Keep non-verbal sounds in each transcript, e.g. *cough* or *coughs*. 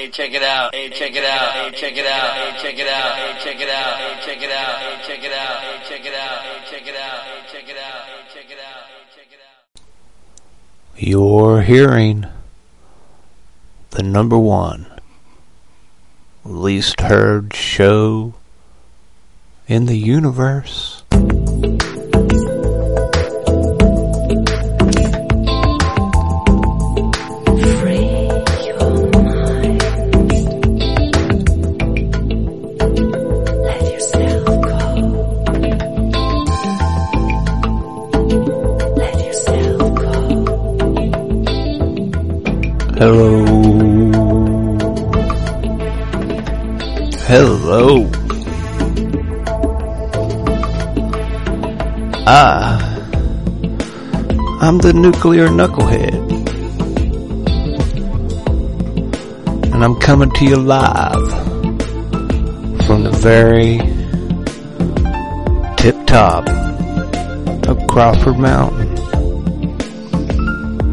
Hey, check it out. Hey, check it out. Hey, check it out. Hey, check it out. Hey, check it out. Hey, check it out. Hey, check it out. Hey, check it out. Hey, check it out. Hey, check it out. Hey, check it out. Hey, check it out. You're hearing the number one least heard show in the universe. Hello. Hello. Ah, I'm the nuclear knucklehead. And I'm coming to you live from the very tip top of Crawford Mountain.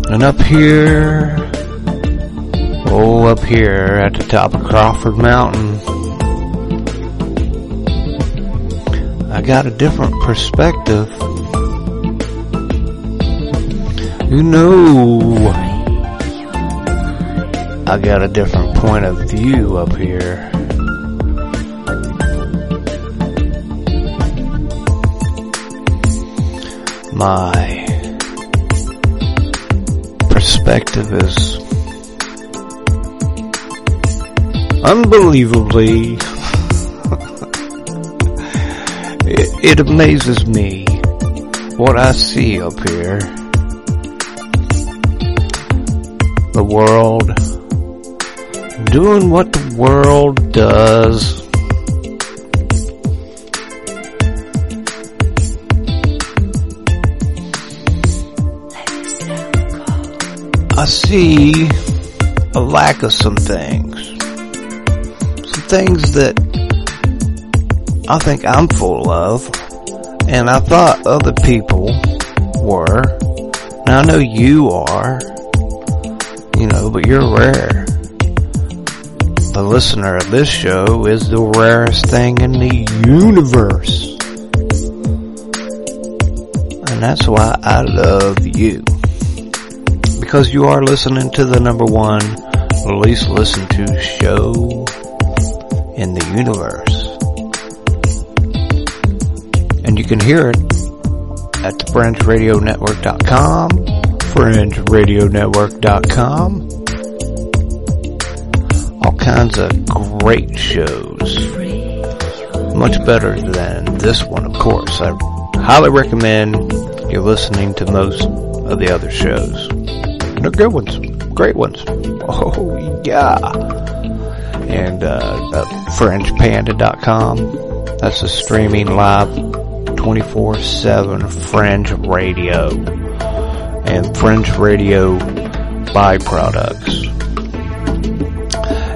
And up here here at the top of Crawford Mountain, I got a different perspective. You know, I got a different point of view up here. My perspective is unbelievably it, *laughs* it amazes me what I see up here. The world doing what the world does. I see a lack of some things. Things that I think I'm full of, and I thought other people were. Now I know you are, you know, but you're rare. The listener of this show is the rarest thing in the universe. And that's why I love you because you are listening to the number one least listened to show in the universe. And you can hear it at the FrenchRadioNetwork.com, FrenchRadioNetwork.com. All kinds of great shows. Much better than this one, of course. I highly recommend you listening to most of the other shows. They're good ones, great ones. Oh yeah. And uh, uh, FrenchPanda.com. That's a streaming live 24/7 French radio and French radio byproducts.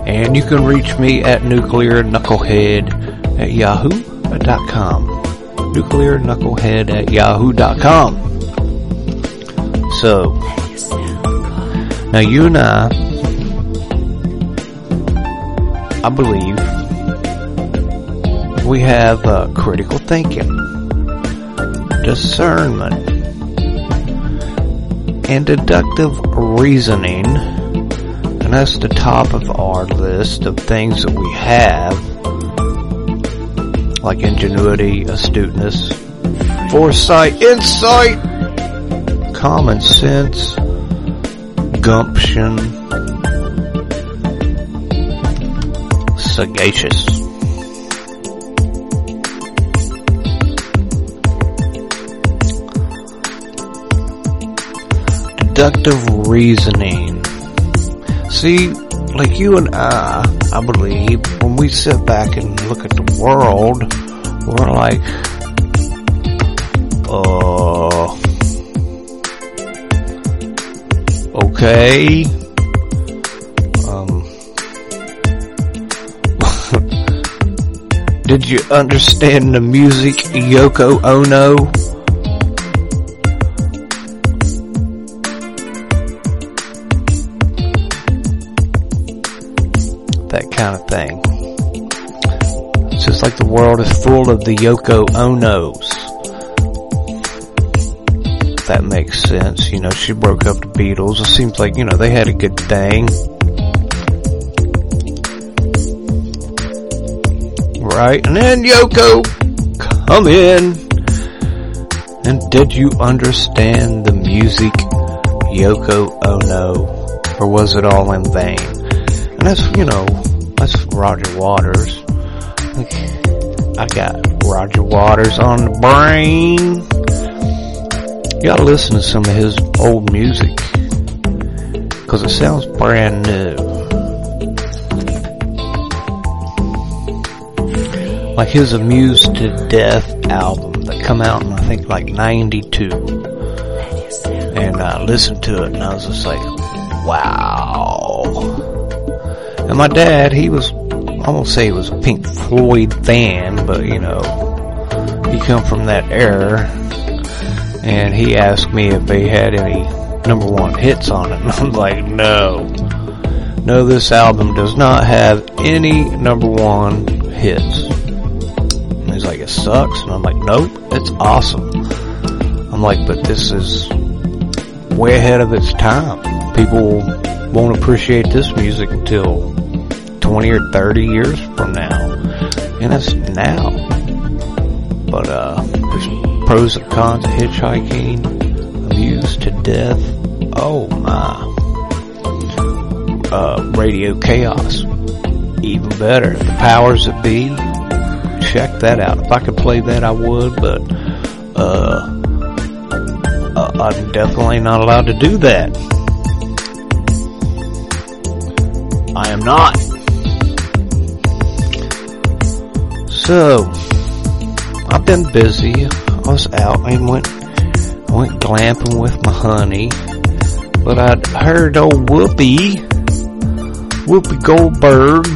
And you can reach me at nuclear knucklehead at yahoo.com. Nuclear knucklehead at yahoo.com. So, now you and I, I believe, we have uh, critical thinking, discernment, and deductive reasoning, and that's the top of our list of things that we have, like ingenuity, astuteness, foresight, insight, common sense, gumption, sagacious. Deductive reasoning. See, like you and I, I believe, when we sit back and look at the world, we're like, uh, okay. Did you understand the music Yoko Ono? that kind of thing. It's just like the world is full of the Yoko Onos. If that makes sense. You know, she broke up the Beatles. It seems like, you know, they had a good thing. Right? And then Yoko come in. And did you understand the music, Yoko Ono? Or was it all in vain? And that's, you know, that's Roger Waters. I got Roger Waters on the brain. You gotta listen to some of his old music. Cause it sounds brand new. Like his Amused to Death album that come out in I think like 92. And I listened to it and I was just like, wow. And my dad, he was, I won't say he was a Pink Floyd fan, but you know, he come from that era. And he asked me if they had any number one hits on it. *laughs* And I'm like, no. No, this album does not have any number one hits. He's like, it sucks. And I'm like, nope, it's awesome. I'm like, but this is way ahead of its time. People won't appreciate this music until 20 or 30 years from now. And that's now. But, uh, there's pros and cons of hitchhiking, amused to death. Oh my. Uh, radio chaos. Even better. The powers that be. Check that out. If I could play that, I would, but, uh, uh, I'm definitely not allowed to do that. I am not. So, I've been busy. I was out. and went, went glamping with my honey. But I'd heard old Whoopi, Whoopi Goldberg,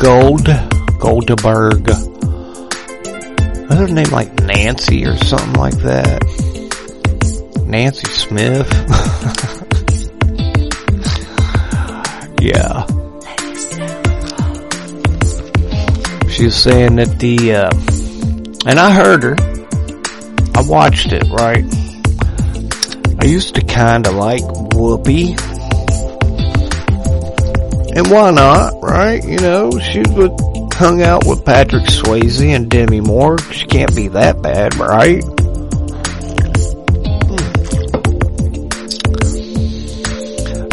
Gold, Goldberg. Was her name like Nancy or something like that? Nancy Smith. *laughs* yeah. She was saying that the, uh, and I heard her. I watched it, right? I used to kinda like Whoopi. And why not, right? You know, she was hung out with Patrick Swayze and Demi Moore. She can't be that bad, right?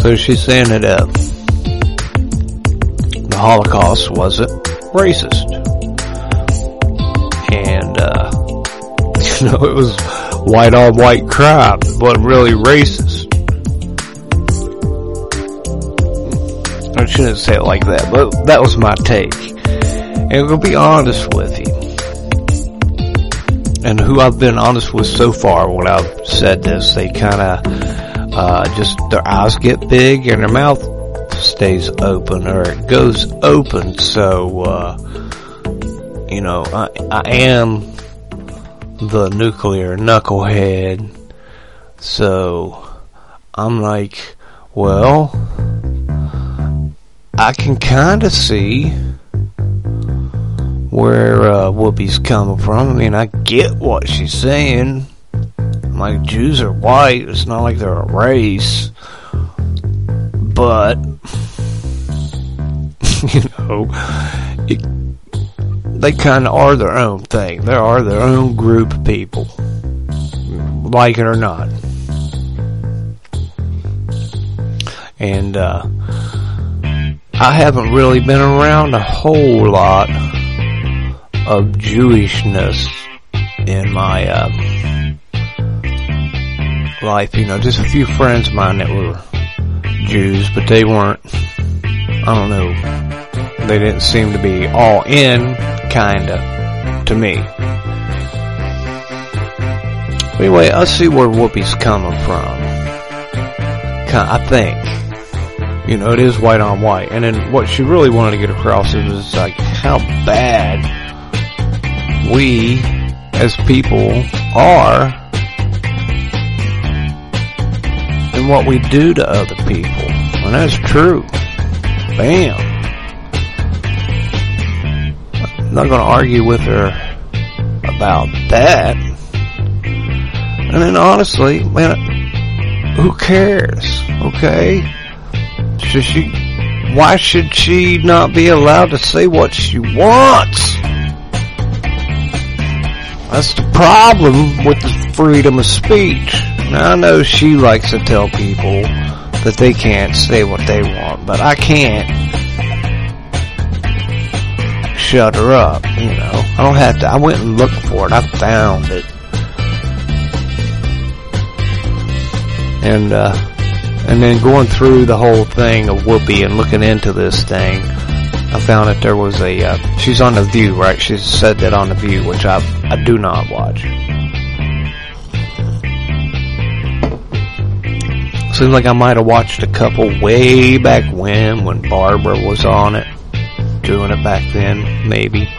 So she's saying that uh, the Holocaust wasn't racist, and uh, *laughs* you know it was white on white crime. Wasn't really racist. I shouldn't say it like that, but that was my take. And I'm gonna be honest with you. And who I've been honest with so far when I've said this, they kinda, uh, just, their eyes get big and their mouth stays open or it goes open. So, uh, you know, I, I am the nuclear knucklehead. So, I'm like, well, I can kinda see where uh, Whoopi's coming from. I mean, I get what she's saying. Like, Jews are white. It's not like they're a race. But, *laughs* you know, it, they kind of are their own thing. They are their own group of people. Like it or not. And, uh, I haven't really been around a whole lot of Jewishness in my uh, life. You know, just a few friends of mine that were Jews, but they weren't. I don't know. They didn't seem to be all in, kinda, to me. Anyway, I see where Whoopi's coming from. I think. You know, it is white on white. And then what she really wanted to get across is like how bad we as people are and what we do to other people. And that's true. Bam. I'm not going to argue with her about that. And then honestly, man, who cares? Okay? Should she, why should she not be allowed to say what she wants? That's the problem with the freedom of speech. Now I know she likes to tell people that they can't say what they want, but I can't shut her up, you know. I don't have to, I went and looked for it, I found it. And, uh, and then going through the whole thing of Whoopi and looking into this thing, I found that there was a, uh, she's on The View, right? She said that on The View, which I, I do not watch. Seems like I might have watched a couple way back when, when Barbara was on it. Doing it back then, maybe.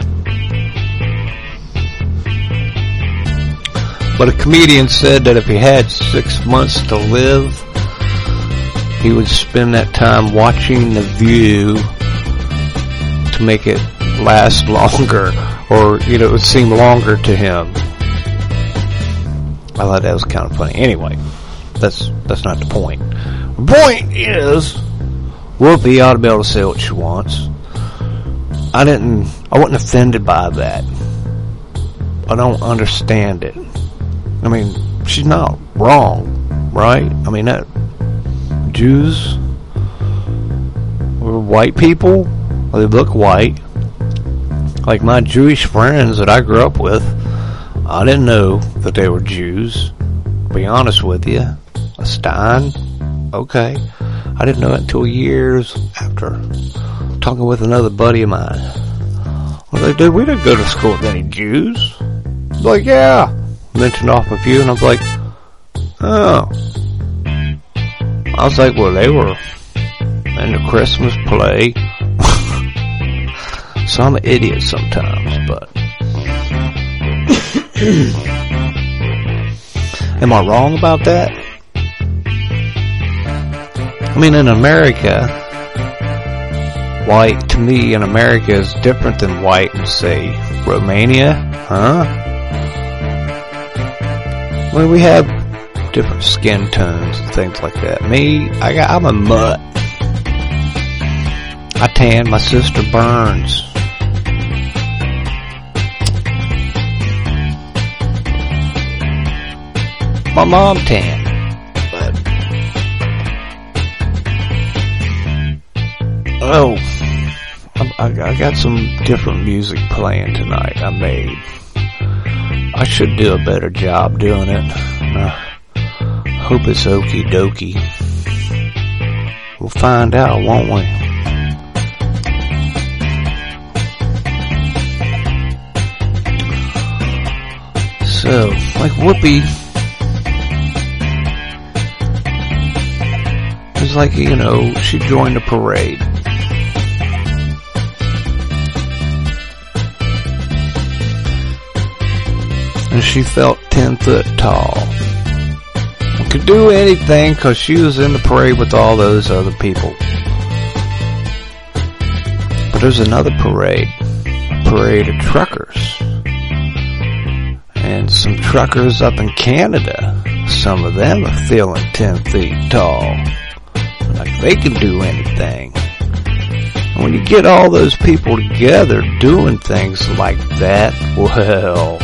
But a comedian said that if he had six months to live, he would spend that time watching The View to make it last *laughs* longer, or, you know, seem longer to him. I thought that was kind of funny. Anyway, that's, that's not the point. The point is, Whoopi ought to be able to say what she wants. I didn't, I wasn't offended by that. I don't understand it. I mean, she's not wrong, right? I mean, that, Jews, or white people, they look white. Like my Jewish friends that I grew up with, I didn't know that they were Jews. Be honest with you, a Stein, okay. I didn't know it until years after talking with another buddy of mine. Well, they dude, we didn't go to school with any Jews. I was like, yeah. Mentioned off a few, and I'm like, oh. I was like, well, they were in the Christmas play. So I'm an idiot sometimes, but. *coughs* Am I wrong about that? I mean, in America, white to me in America is different than white in say Romania, huh? Well, we have different skin tones and things like that. Me, I got, I'm a mutt. I tan, my sister burns. My mom tan. But, oh, I, I, I got some different music playing tonight I made. I should do a better job doing it. I hope it's okie dokie. We'll find out, won't we? So, like Whoopi like, you know, she joined a parade. And she felt 10 foot tall. Could do anything cause she was in the parade with all those other people. But there's another parade. Parade of truckers. And some truckers up in Canada. Some of them are feeling 10 feet tall. They can do anything. And when you get all those people together doing things like that, well,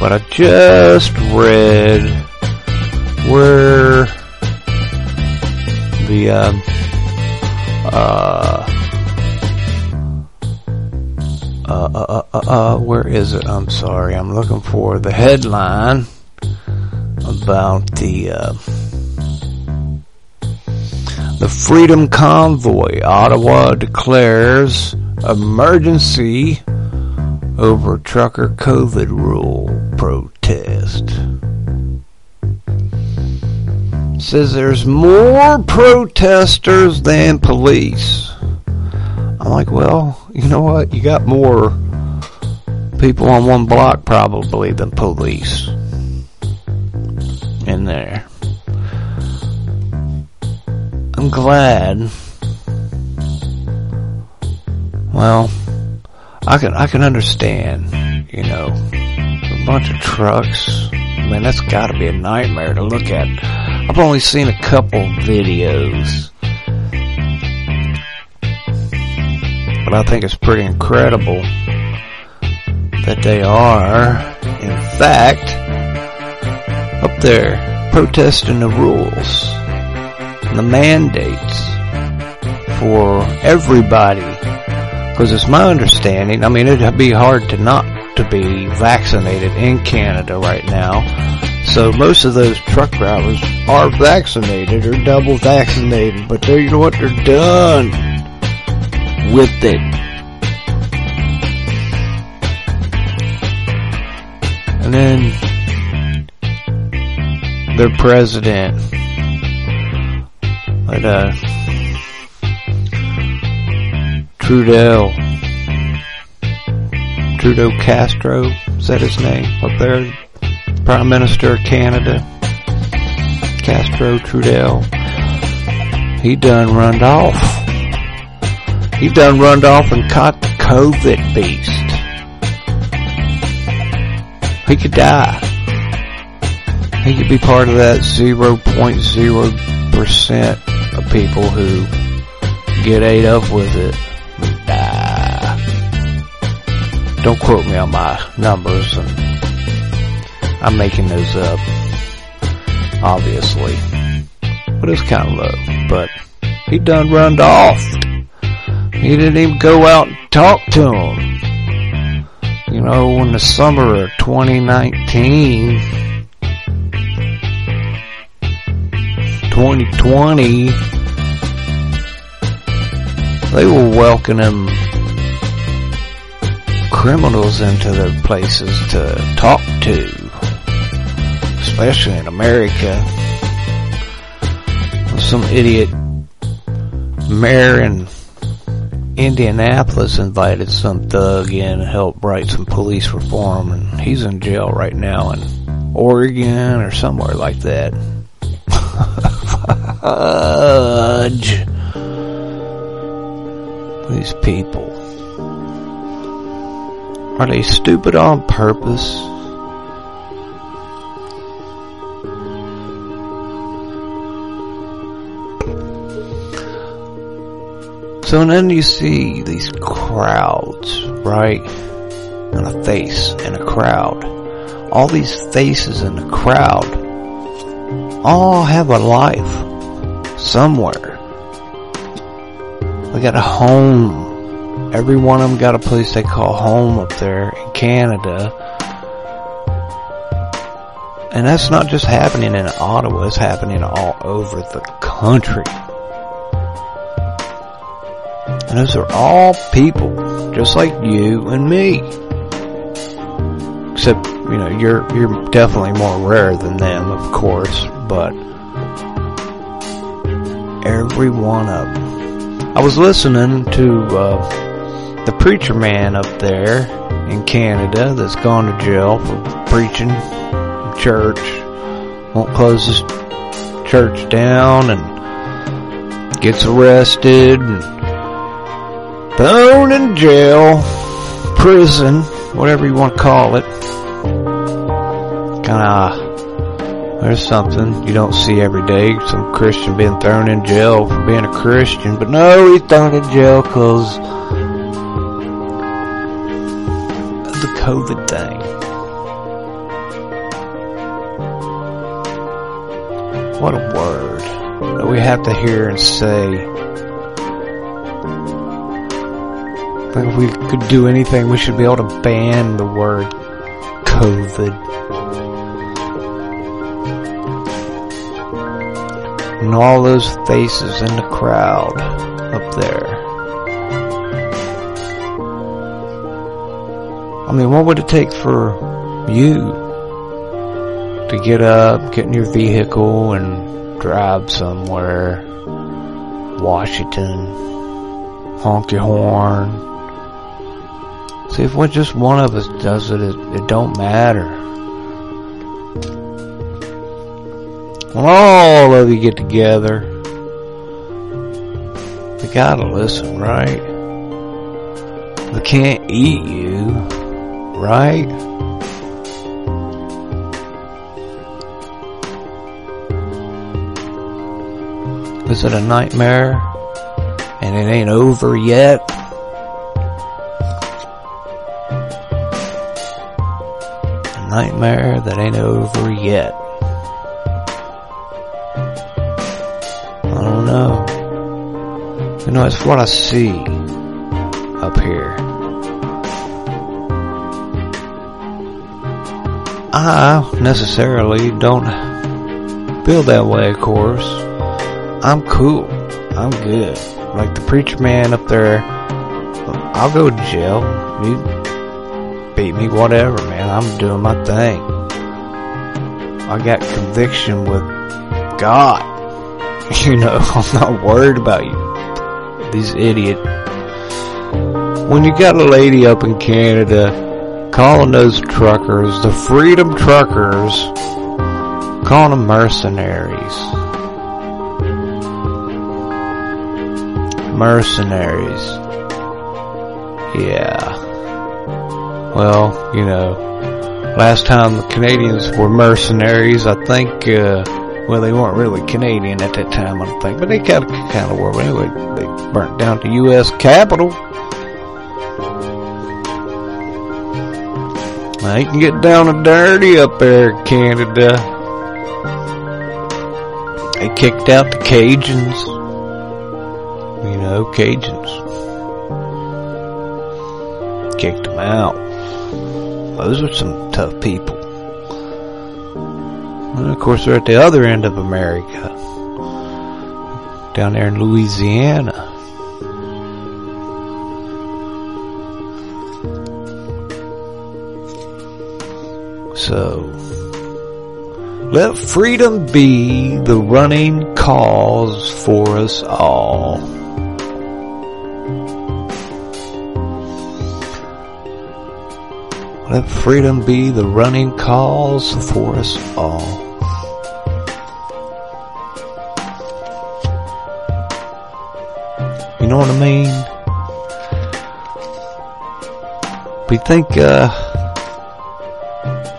but I just read where the um, uh, uh, uh, uh, uh, where is it? I'm sorry, I'm looking for the headline about the uh, the Freedom Convoy. Ottawa declares emergency over trucker COVID rule protest. Says there's more protesters than police. I'm like, well, you know what? You got more people on one block probably than police in there. I'm glad Well, I can I can understand, you know, a bunch of trucks. Man, that's got to be a nightmare to look at. I've only seen a couple videos, but I think it's pretty incredible that they are, in fact, up there protesting the rules the mandates for everybody. Because it's my understanding, I mean, it'd be hard to not to be vaccinated in Canada right now. So most of those truck drivers are vaccinated or double vaccinated, but they, you know what, they're done with it. And then their president, but uh, Trudeau, Trudeau Castro, is that his name up there? Prime Minister of Canada, Castro Trudeau. He done runned off. He done runned off and caught the COVID beast. He could die. He could be part of that 0.0% of people who get ate up with it and. Don't quote me on my numbers and I'm making those up. Obviously. But it's kind of low. But he done runned off. He didn't even go out and talk to him. You know, in the summer of 2019, 2020, they were welcoming criminals into their places to talk to, especially in America. Some idiot mayor in Indianapolis invited some thug in to help write some police reform, and he's in jail right now in Oregon or somewhere like that. *laughs* Fudge. These people. Are they stupid on purpose? So then you see these crowds, right? And a face in a crowd. All these faces in the crowd all have a life somewhere. They got a home. Every one of them got a place they call home up there in Canada. And that's not just happening in Ottawa, it's happening all over the country. And those are all people, just like you and me. Except, you know, you're, you're definitely more rare than them, of course, but every one of them. I was listening to, uh, the preacher man up there in Canada that's gone to jail for preaching in church. Won't close his church down and gets arrested and thrown in jail, prison, whatever you want to call it. Kinda, there's something you don't see every day. Some Christian being thrown in jail for being a Christian, but no, he's thrown in jail cause of the COVID thing. What a word that we have to hear and say if we could do anything, we should be able to ban the word COVID. And all those faces in the crowd up there. I mean, what would it take for you to get up, get in your vehicle and drive somewhere? Washington, honk your horn, See, if just one of us does it, it, it don't matter. All of you get together, you gotta listen, right? They can't eat you, right? Is it a nightmare? And it ain't over yet? A nightmare that ain't over yet. Know, it's what I see up here. I necessarily don't feel that way, of course. I'm cool. I'm good. Like the preacher man up there, I'll go to jail. You beat me, whatever, man. I'm doing my thing. I got conviction with God. *laughs* You know, I'm not worried about you. These idiot. When you got a lady up in Canada calling those truckers, the freedom truckers, calling them mercenaries. Mercenaries. Yeah. Well, you know, last time the Canadians were mercenaries, I think, uh, well, they weren't really Canadian at that time, I think, but they kind of, kind of were. Anyway, they burnt down the U.S. Capitol. Now you can get down and dirty up there, Canada. They kicked out the Cajuns. You know, Cajuns. Kicked them out. Those are some tough people. Of course, we're at the other end of America. Down there in Louisiana. So, let freedom be the running cause for us all. Let freedom be the running cause for us all. Know what I mean? We think, uh,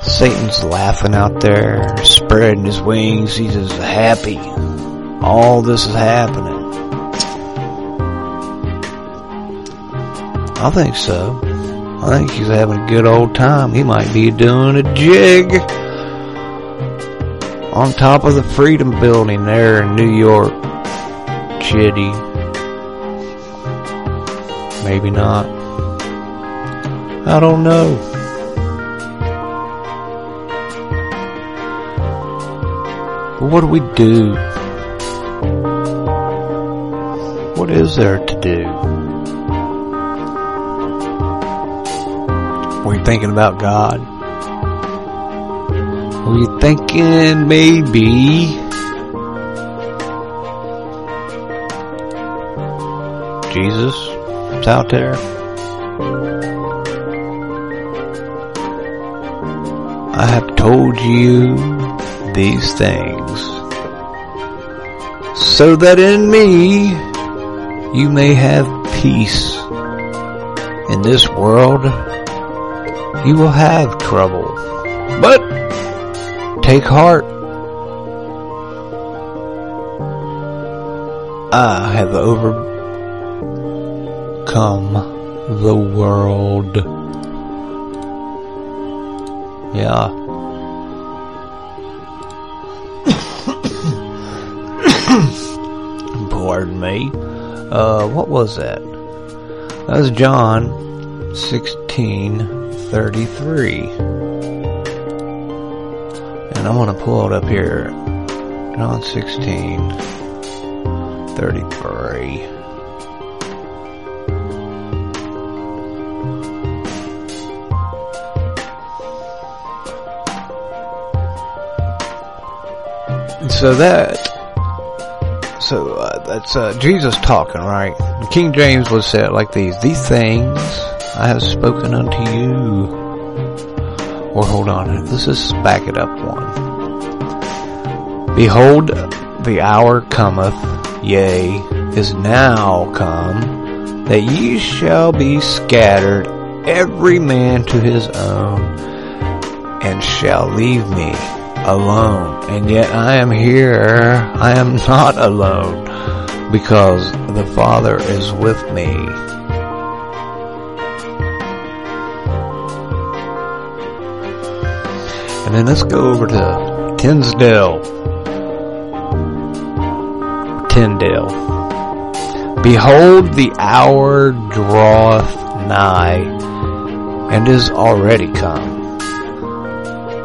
Satan's laughing out there, spreading his wings. He's just happy. All this is happening. I think so. I think he's having a good old time. He might be doing a jig on top of the Freedom Building there in New York City. Maybe not. I don't know. But what do we do? What is there to do? Were you thinking about God? Were you thinking maybe Jesus out there? I have told you these things so that in me you may have peace. In this world you will have trouble, but take heart. I have overcome the world. Yeah. *coughs* Pardon me. Uh, what was that? That was John 16:33. And I'm going to pull it up here. John 16:33. So that so uh, that's uh, Jesus talking, right? King James would say it like these: "These things I have spoken unto you." Or hold on, let's just back it up one. Behold, the hour cometh, yea, is now come, that ye shall be scattered, every man to his own, and shall leave me alone. And yet I am here. I am not alone because the Father is with me. And then let's go over to Tinsdale. Tyndale. Behold, the hour draweth nigh, and is already come,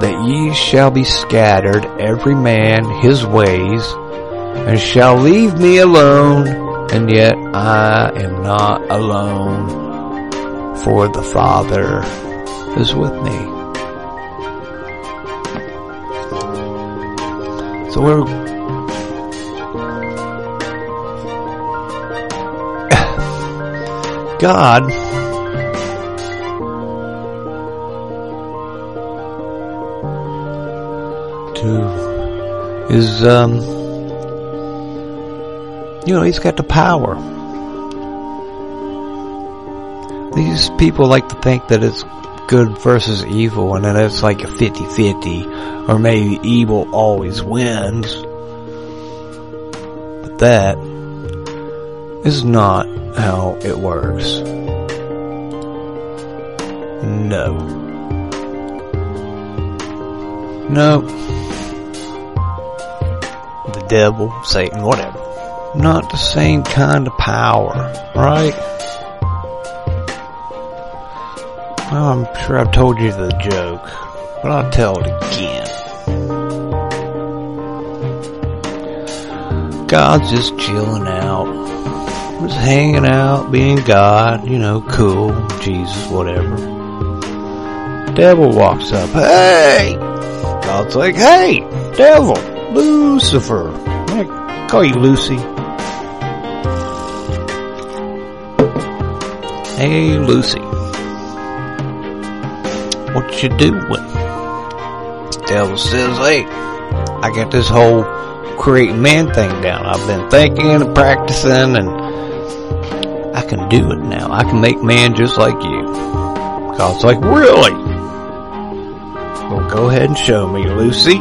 that ye shall be scattered, every man his ways, and shall leave me alone, and yet I am not alone, for the Father is with me. So we're *coughs* God is um you know he's got the power these people like to think that it's good versus evil and then it's like a 50-50 or maybe evil always wins but that is not how it works. No. No. Devil, Satan, whatever. Not the same kind of power, right? Well, I'm sure I've told you the joke, but I'll tell it again. God's just chilling out just hanging out, being God, you know, cool, Jesus, whatever. Devil walks up, hey! God's like, hey, devil, Lucifer. I call you Lucy. Hey, Lucy. What you doing? devil says, hey, I got this whole create man thing down. I've been thinking and practicing and I can do it now. I can make man just like you. God's like, really? Well, go ahead and show me, Lucy.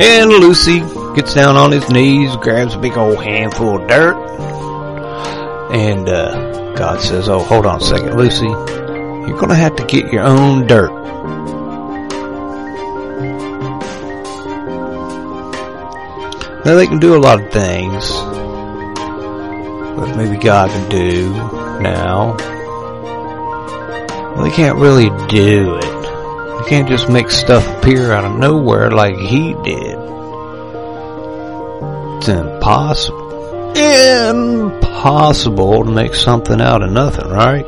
And Lucy gets down on his knees, grabs a big old handful of dirt, and uh, God says, oh, hold on a second, Lucy. You're gonna have to get your own dirt. Now they can do a lot of things that maybe God can do now. He can't really do it. Can't just make stuff appear out of nowhere like he did. It's impossible. Impossible to make something out of nothing, right?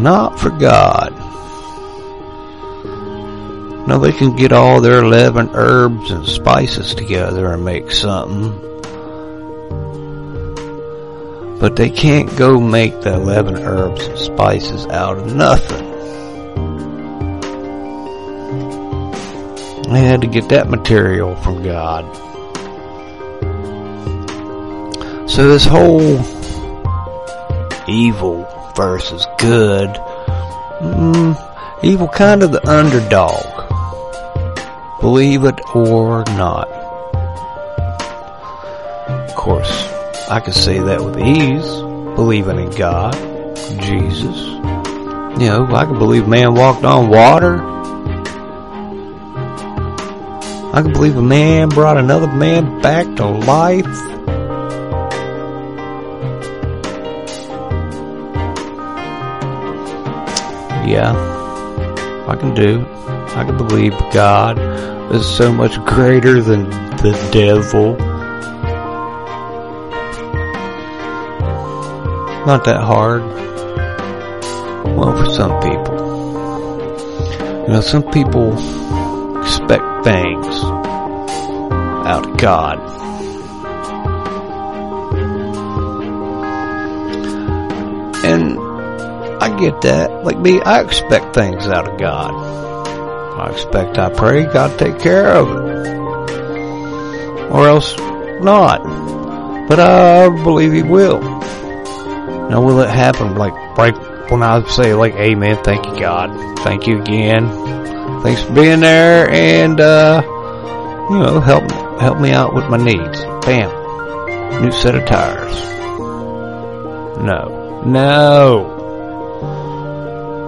Not for God. Now they can get all their 11 herbs and spices together and make something. But they can't go make the 11 herbs and spices out of nothing. They had to get that material from God. So this whole evil versus good, mm, evil kind of the underdog believe it or not. Of course, I can say that with ease, believing in God, Jesus. You know, I can believe man walked on water. I can believe a man brought another man back to life. Yeah, I can do. I can believe God is so much greater than the devil. Not that hard. Well, for some people. You know, some people expect things out of God. And I get that. Like me, I expect things out of God. I expect I pray God take care of it. or else not. But I believe He will. Now, will it happen like right when I say like, Amen, thank you God, thank you again, thanks for being there, and uh, you know, help help me out with my needs. Bam, new set of tires. No, no.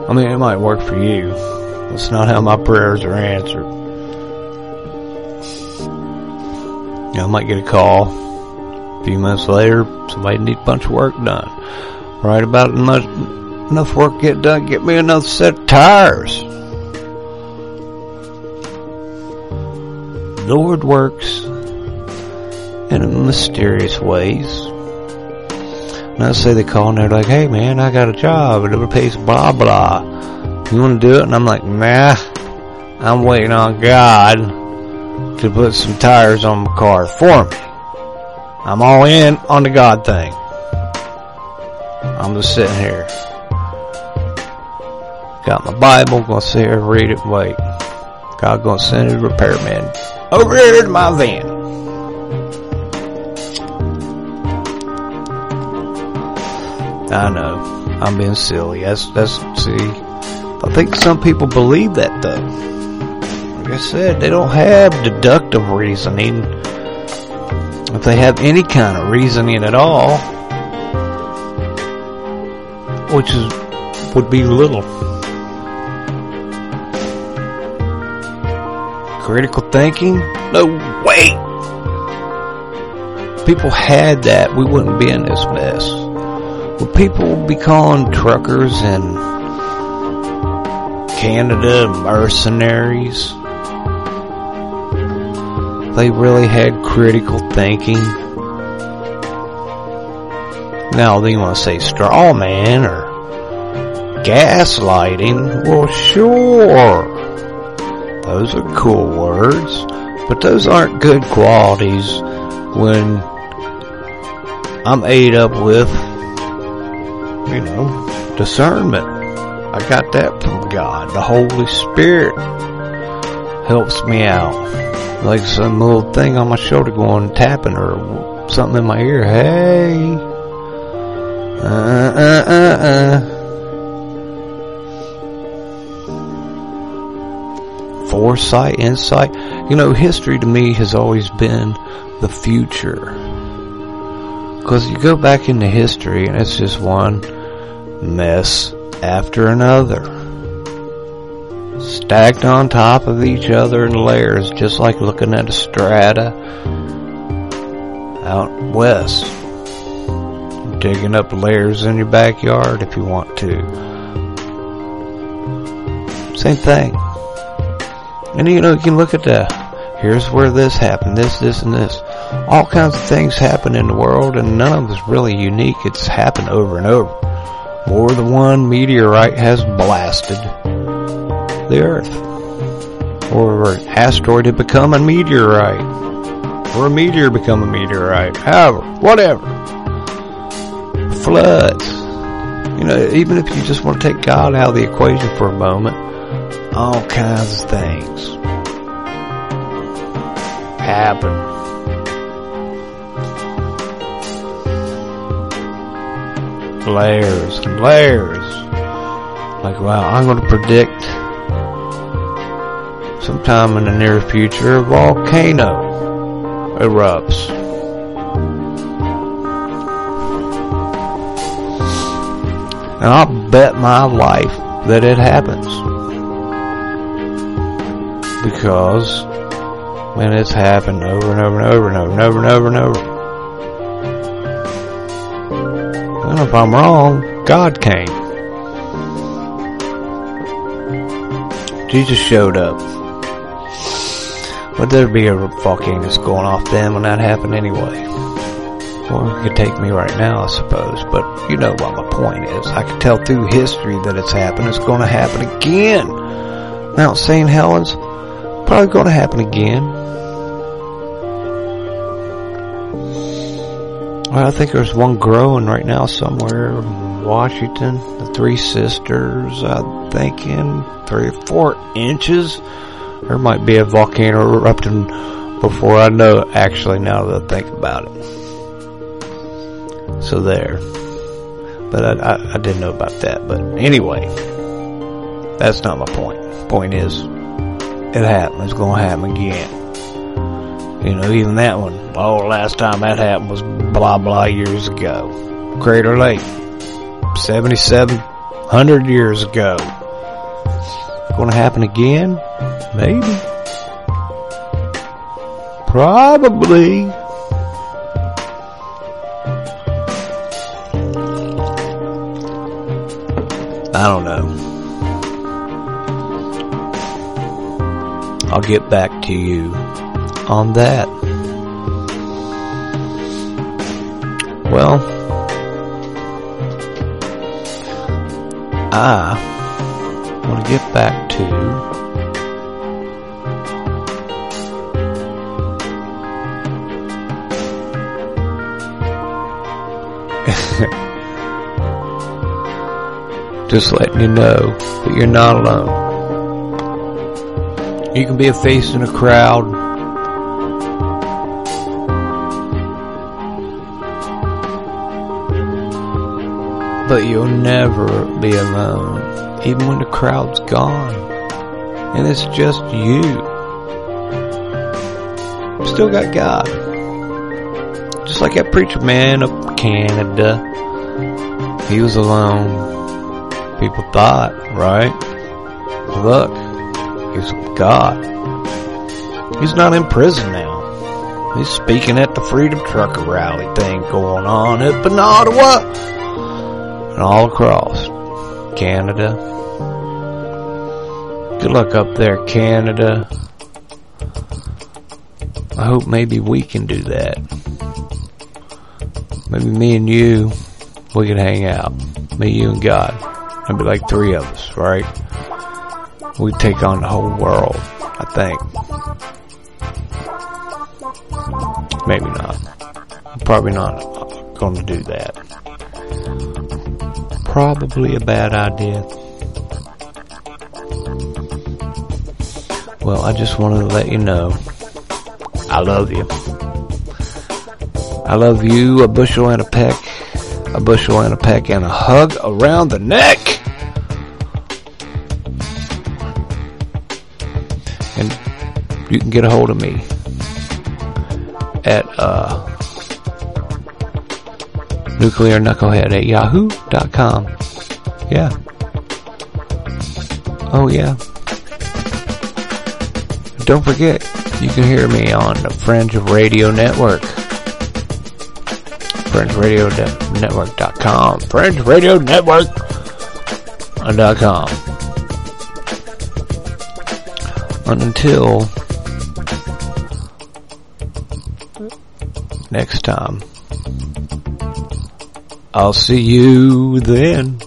I mean, it might work for you. That's not how my prayers are answered. You know, I might get a call a few months later. Somebody need a bunch of work done. Right about enough, enough work get done. Get me another set of tires. Lord works in mysterious ways. And I say they call and they're like, hey man, I got a job and it pays blah blah. You want to do it? And I'm like, nah, I'm waiting on God to put some tires on my car for me. I'm all in on the God thing. I'm just sitting here. Got my Bible, gonna sit here, read it, wait. God gonna send a repairman over here to my van. I know. I'm being silly. That's, that's, see, I think some people believe that though. Like I said, they don't have deductive reasoning. If they have any kind of reasoning at all, which is, would be little. Critical thinking? No way! People had that, we wouldn't be in this mess. Would people be calling truckers in Canada mercenaries? They really had critical thinking. Now, you want to say straw man or gaslighting? Well, sure. Those are cool words, but those aren't good qualities when I'm ate up with you know, discernment. I got that from God. The Holy Spirit helps me out. Like some little thing on my shoulder going tapping or something in my ear. Hey. Uh, uh, uh, uh. Foresight, insight. You know, history to me has always been the future. Because you go back into history and it's just one mess after another. Stacked on top of each other in layers, just like looking at a strata out west. Digging up layers in your backyard if you want to. Same thing. And you know, you can look at the, here's where this happened, this, this, and this all kinds of things happen in the world and none of it's really unique. It's happened over and over. More than one meteorite has blasted the earth. Or an asteroid had become a meteorite. Or a meteor become a meteorite. However, whatever. Floods. You know, even if you just want to take God out of the equation for a moment, all kinds of things happen. layers and layers. Like, wow, I'm going to predict sometime in the near future a volcano erupts. And I'll bet my life that it happens. Because, man, it's happened over and over and over and over and over and over and over. And if I'm wrong, God came. Jesus showed up. Would there'd be a volcano going off then when that happened anyway? Well, it could take me right now, I suppose, but you know what my point is. I can tell through history that it's happened. It's going to happen again. Mount St. Helens, probably going to happen again. Well, I think there's one growing right now somewhere in Washington. The Three Sisters, I'm thinking three or four inches. There might be a volcano erupting before I know, it, actually, now that I think about it. So there. But I, I, I didn't know about that. But anyway, that's not my point. Point is, it happened. It's going to happen again. You know, even that one, oh, last time that happened was blah blah years ago. Crater Lake, 7,700 years ago. Going to happen again? Maybe. Probably. I don't know. I'll get back to you on that. Well, I want to get back to *laughs* just letting you know that you're not alone. You can be a face in a crowd. But you'll never be alone, even when the crowd's gone. And it's just you. Still got God. Just like that preacher man up Canada. He was alone. People thought, right? Look, he's with God. He's not in prison now. He's speaking at the Freedom Trucker rally thing going on at Ottawa and all across Canada. Good luck up there, Canada. I hope maybe we can do that. Maybe me and you, we can hang out. Me, you, and God. That'd be like three of us, right? We'd take on the whole world, I think. Maybe not. Probably not to do that. Probably a bad idea. Well, I just wanted to let you know I love you. I love you, a bushel and a peck, a bushel and a peck, and a hug around the neck. And you can get a hold of me at uh, at yahoo.com. Yeah. Oh, yeah. Don't forget, you can hear me on the Fringe Radio Network. FringeRadioNetwork.com. FringeRadioNetwork.com. And until next time, I'll see you then.